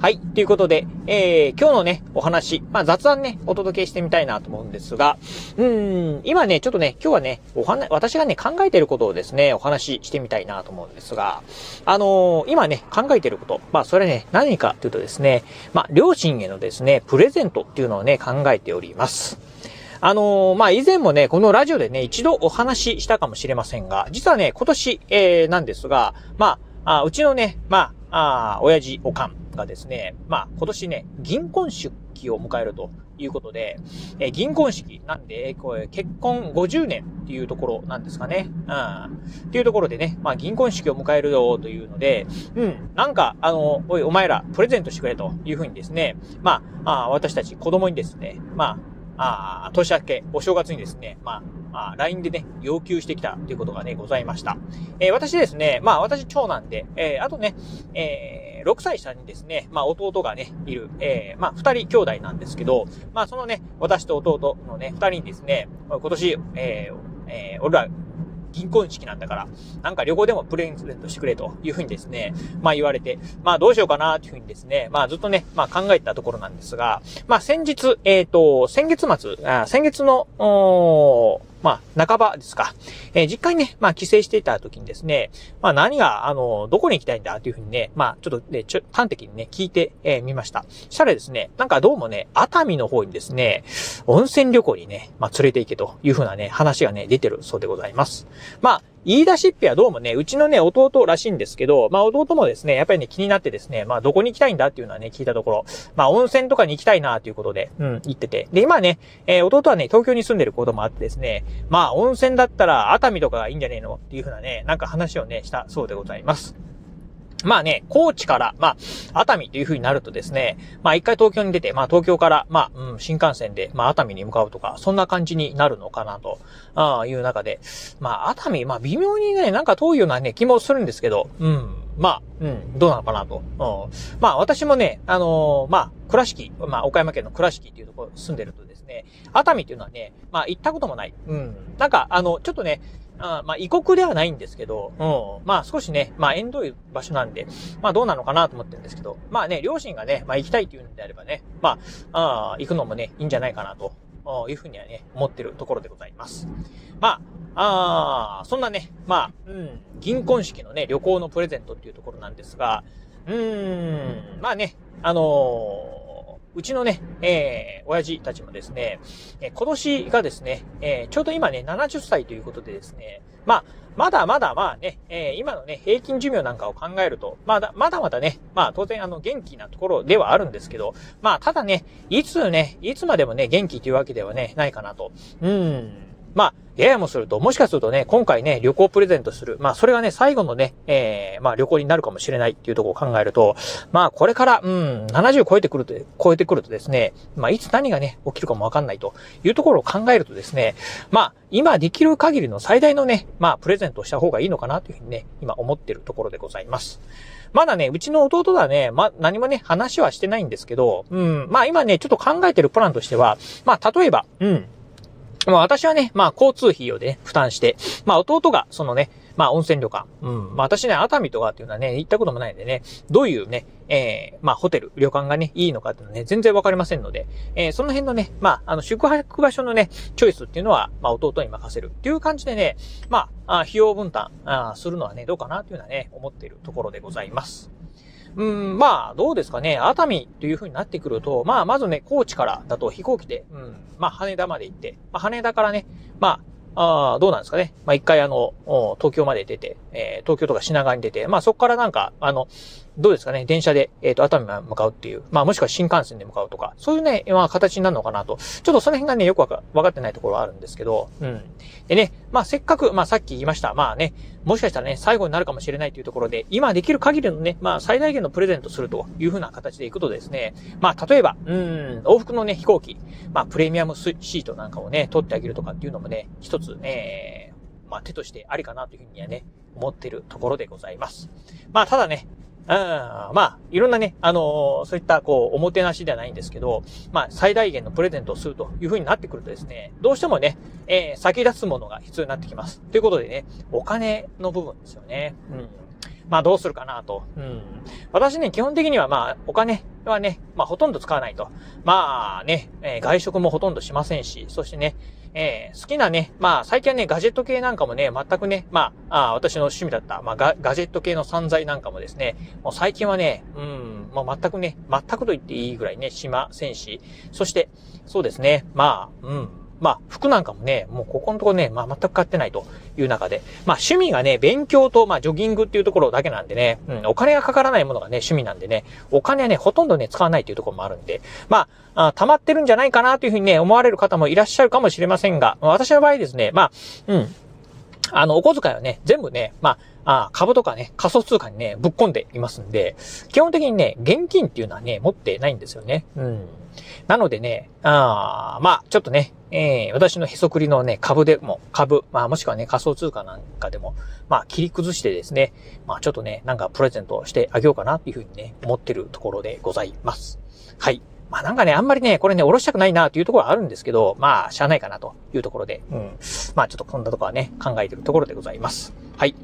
はい。ということで、えー、今日のね、お話、まあ雑談ね、お届けしてみたいなと思うんですが、うん、今ね、ちょっとね、今日はね、お話、私がね、考えてることをですね、お話ししてみたいなと思うんですが、あのー今ね、考えてること、まあそれね、何かというとですね、まあ両親へのですね、プレゼントっていうのをね、考えております。あのーまあ、以前もね、このラジオでね、一度お話ししたかもしれませんが、実はね、今年、えー、なんですが、まあ、あうちのね、まあ、あ親父、おかんがですね、まあ、今年ね、銀婚式を迎えるということで、えー銀婚式なんで、これ結婚50年っていうところなんですかね。うん。っていうところでね、まあ、銀婚式を迎えるよというので、うん、なんか、あの、おい、お前ら、プレゼントしてくれというふうにですね、まあ、あ私たち子供にですね、まあ、あ年明け、お正月にですね、まあ、あ LINE でね、要求してきたということがね、ございました。えー私ですね、まあ私長男で、えーあとね、えー6歳下にですね、まあ弟がね、いる、えーまあ二人兄弟なんですけど、まあそのね、私と弟のね、二人にですね、今年、えーえー俺ら、銀婚式なんだから、なんか旅行でもプレゼントしてくれというふうにですね、まあ言われて、まあどうしようかなというふうにですね、まあずっとね、まあ考えたところなんですが、まあ先日、えっ、と、先月末、あ先月の、まあ半ばですか、えー実家にね、まあ帰省していた時にですね、まあ何が、あの、どこに行きたいんだというふうにね、まあちょっとね、ちょ端的にね、聞いてみ、えーました。したらですね、なんかどうもね、熱海の方にですね、温泉旅行にね、まあ連れて行けというふうなね、話がね、出てるそうでございます。まあ、言い出しっぺはどうもね、うちのね、弟らしいんですけど、まあ弟もですね、やっぱりね、気になってですね、まあどこに行きたいんだっていうのはね、聞いたところ、まあ温泉とかに行きたいなということで、うん、行ってて。で、今ね、えー弟はね、東京に住んでることもあってですね、まあ温泉だったら熱海とかがいいんじゃねえのっていうふうなね、なんか話をね、したそうでございます。まあね、高知から、まあ、熱海という風になるとですね、まあ一回東京に出て、まあ東京から、まあ、うん、新幹線で、まあ熱海に向かうとか、そんな感じになるのかなと、ああいう中で、まあ熱海、まあ微妙にね、なんか遠いようなね、気もするんですけど、うん、まあ、うん、どうなのかなと。うん、まあ私もね、あのーまあ、倉敷、まあ岡山県の倉敷っていうところ住んでるとですね、熱海っていうのはね、まあ行ったこともない。うん。なんか、あの、ちょっとね、あまあ、異国ではないんですけど、うん。まあ、少しね、まあ、縁遠い場所なんで、まあ、どうなのかなと思ってるんですけど、まあね、両親がね、まあ、行きたいっていうんであればね、まあ、あー行くのもね、いいんじゃないかなと、いうふうにはね、思ってるところでございます。まあ、あーそんなね、まあ、うん、銀婚式のね、旅行のプレゼントっていうところなんですが、うーん、まあね、あのーうちのね、えー、親父たちもですね、え今年がですね、えーちょうど今ね、70歳ということでですね、まあ、まだまだまあね、えー今のね、平均寿命なんかを考えると、まだ、まだまだね、まあ当然あの元気なところではあるんですけど、まあただね、いつね、いつまでもね、元気というわけではね、ないかなと。うん。まあ、ややもすると、もしかするとね、今回ね、旅行プレゼントする。まあ、それがね、最後のね、えーまあ、旅行になるかもしれないっていうとこを考えると、まあ、これから、うん、70超えてくると、超えてくるとですね、まあ、いつ何がね、起きるかもわかんないというところを考えるとですね、まあ、今できる限りの最大のね、まあ、プレゼントをした方がいいのかなというふうにね、今思ってるところでございます。まだね、うちの弟はね、ま、何もね、話はしてないんですけど、うん、まあ今ね、ちょっと考えてるプランとしては、まあ例えば、うん、まあ私はね、まあ交通費をね、負担して、まあ弟が、そのね、まあ温泉旅館。うん。まあ私ね、熱海とかっていうのはね、行ったこともないんでね、どういうね、えー、まあホテル、旅館がね、いいのかっていうのはね、全然わかりませんので、えー、その辺のね、まあ、あの、宿泊場所のね、チョイスっていうのは、まあ弟に任せるっていう感じでね、まあ、あ費用分担あするのはね、どうかなっていうのはね、思っているところでございます。うん、まあ、どうですかね。熱海という風になってくると、まあ、まずね、高知からだと飛行機で、うん、まあ、羽田まで行って、まあ、羽田からね、まあ、あどうなんですかね。まあ、一回あの、東京まで出て、えー東京とか品川に出て、まあ、そこからなんか、あの、どうですかね、電車で、えっ、ー、と、熱海まで向かうっていう、まあ、もしくは新幹線で向かうとか、そういうね、まあ、形になるのかなと。ちょっとその辺がね、よくわか分かってないところはあるんですけど、うん。でね、まあ、せっかく、まあ、さっき言いました、まあね、もしかしたらね、最後になるかもしれないというところで、今できる限りのね、まあ、最大限のプレゼントするというふうな形でいくとですね、まあ、例えば、うん、往復のね、飛行機、まあ、プレミアムシートなんかをね、取ってあげるとかっていうのもね、一つ、えー、まあ、手としてありかなというふうにはね、思ってるところでございます。まあ、ただね、うん、まあ、いろんなね、あのー、そういった、こう、おもてなしではないんですけど、まあ、最大限のプレゼントをするという風になってくるとですね、どうしてもね、えー、先立つものが必要になってきます。ということでね、お金の部分ですよね。うん。まあどうするかなと。うん。私ね、基本的にはまあお金はね、まあほとんど使わないと。まあね、えー、外食もほとんどしませんし、そしてね、えー、好きなね、まあ最近はね、ガジェット系なんかもね、全くね、まあ、あ私の趣味だった、まあガガジェット系の散財なんかもですね、もう最近はね、うん、もう全くね、全くと言っていいぐらいね、しませんし、そして、そうですね、まあ、うん、まあ、服なんかもね、もうここのところね、まあ全く買ってないという中で、まあ趣味がね、勉強と、まあジョギングっていうところだけなんでね、うん、お金がかからないものがね、趣味なんでね、お金はね、ほとんどね、使わないっていうところもあるんで、まあ、あ溜まってるんじゃないかなというふうにね、思われる方もいらっしゃるかもしれませんが、私の場合ですね、まあ、うん、あの、お小遣いはね、全部ね、まあ、あ株とかね、仮想通貨にね、ぶっ込んでいますんで、基本的にね、現金っていうのはね、持ってないんですよね。うん。なのでね、あまあ、ちょっとね、えー、私のへそくりのね、株でも、株、まあもしくはね、仮想通貨なんかでも、まあ切り崩してですね、まあちょっとね、なんかプレゼントしてあげようかなっていうふうにね、思ってるところでございます。はい。まあなんかね、あんまりね、これね、おろしたくないなというところはあるんですけど、まあ、しゃあないかなというところで、うん。まあちょっとこんなところはね、考えてるところでございます。はい。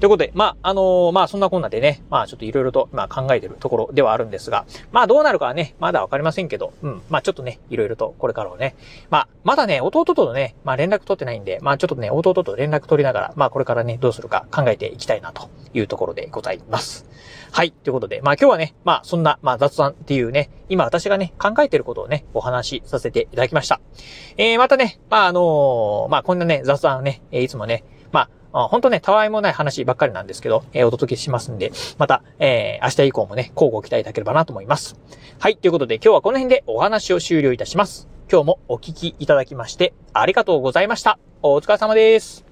ということで、まあ、あのー、まあそんなこんなでね、まあちょっといろいろと、まあ考えてるところではあるんですが、まあどうなるかはね、まだわかりませんけど、うん。まあちょっとね、いろいろとこれからはね、まあ、まだね、弟とのね、まあ連絡取ってないんで、まあちょっとね、弟と連絡取りながら、まあこれからね、どうするか考えていきたいなというところでございます。はい。ということで、まあ今日はね、まあそんな、まあ雑談っていうね、今私がね、考えてることをね、お話しさせていただきました。えー、またね、まああのー、まあこんなね、雑談ね、いつもね、まあ、本当ね、たわいもない話ばっかりなんですけど、えー、お届けしますんで、また、えー、明日以降もね、交互期待いただければなと思います。はい。ということで、今日はこの辺でお話を終了いたします。今日もお聞きいただきまして、ありがとうございました。お疲れ様です。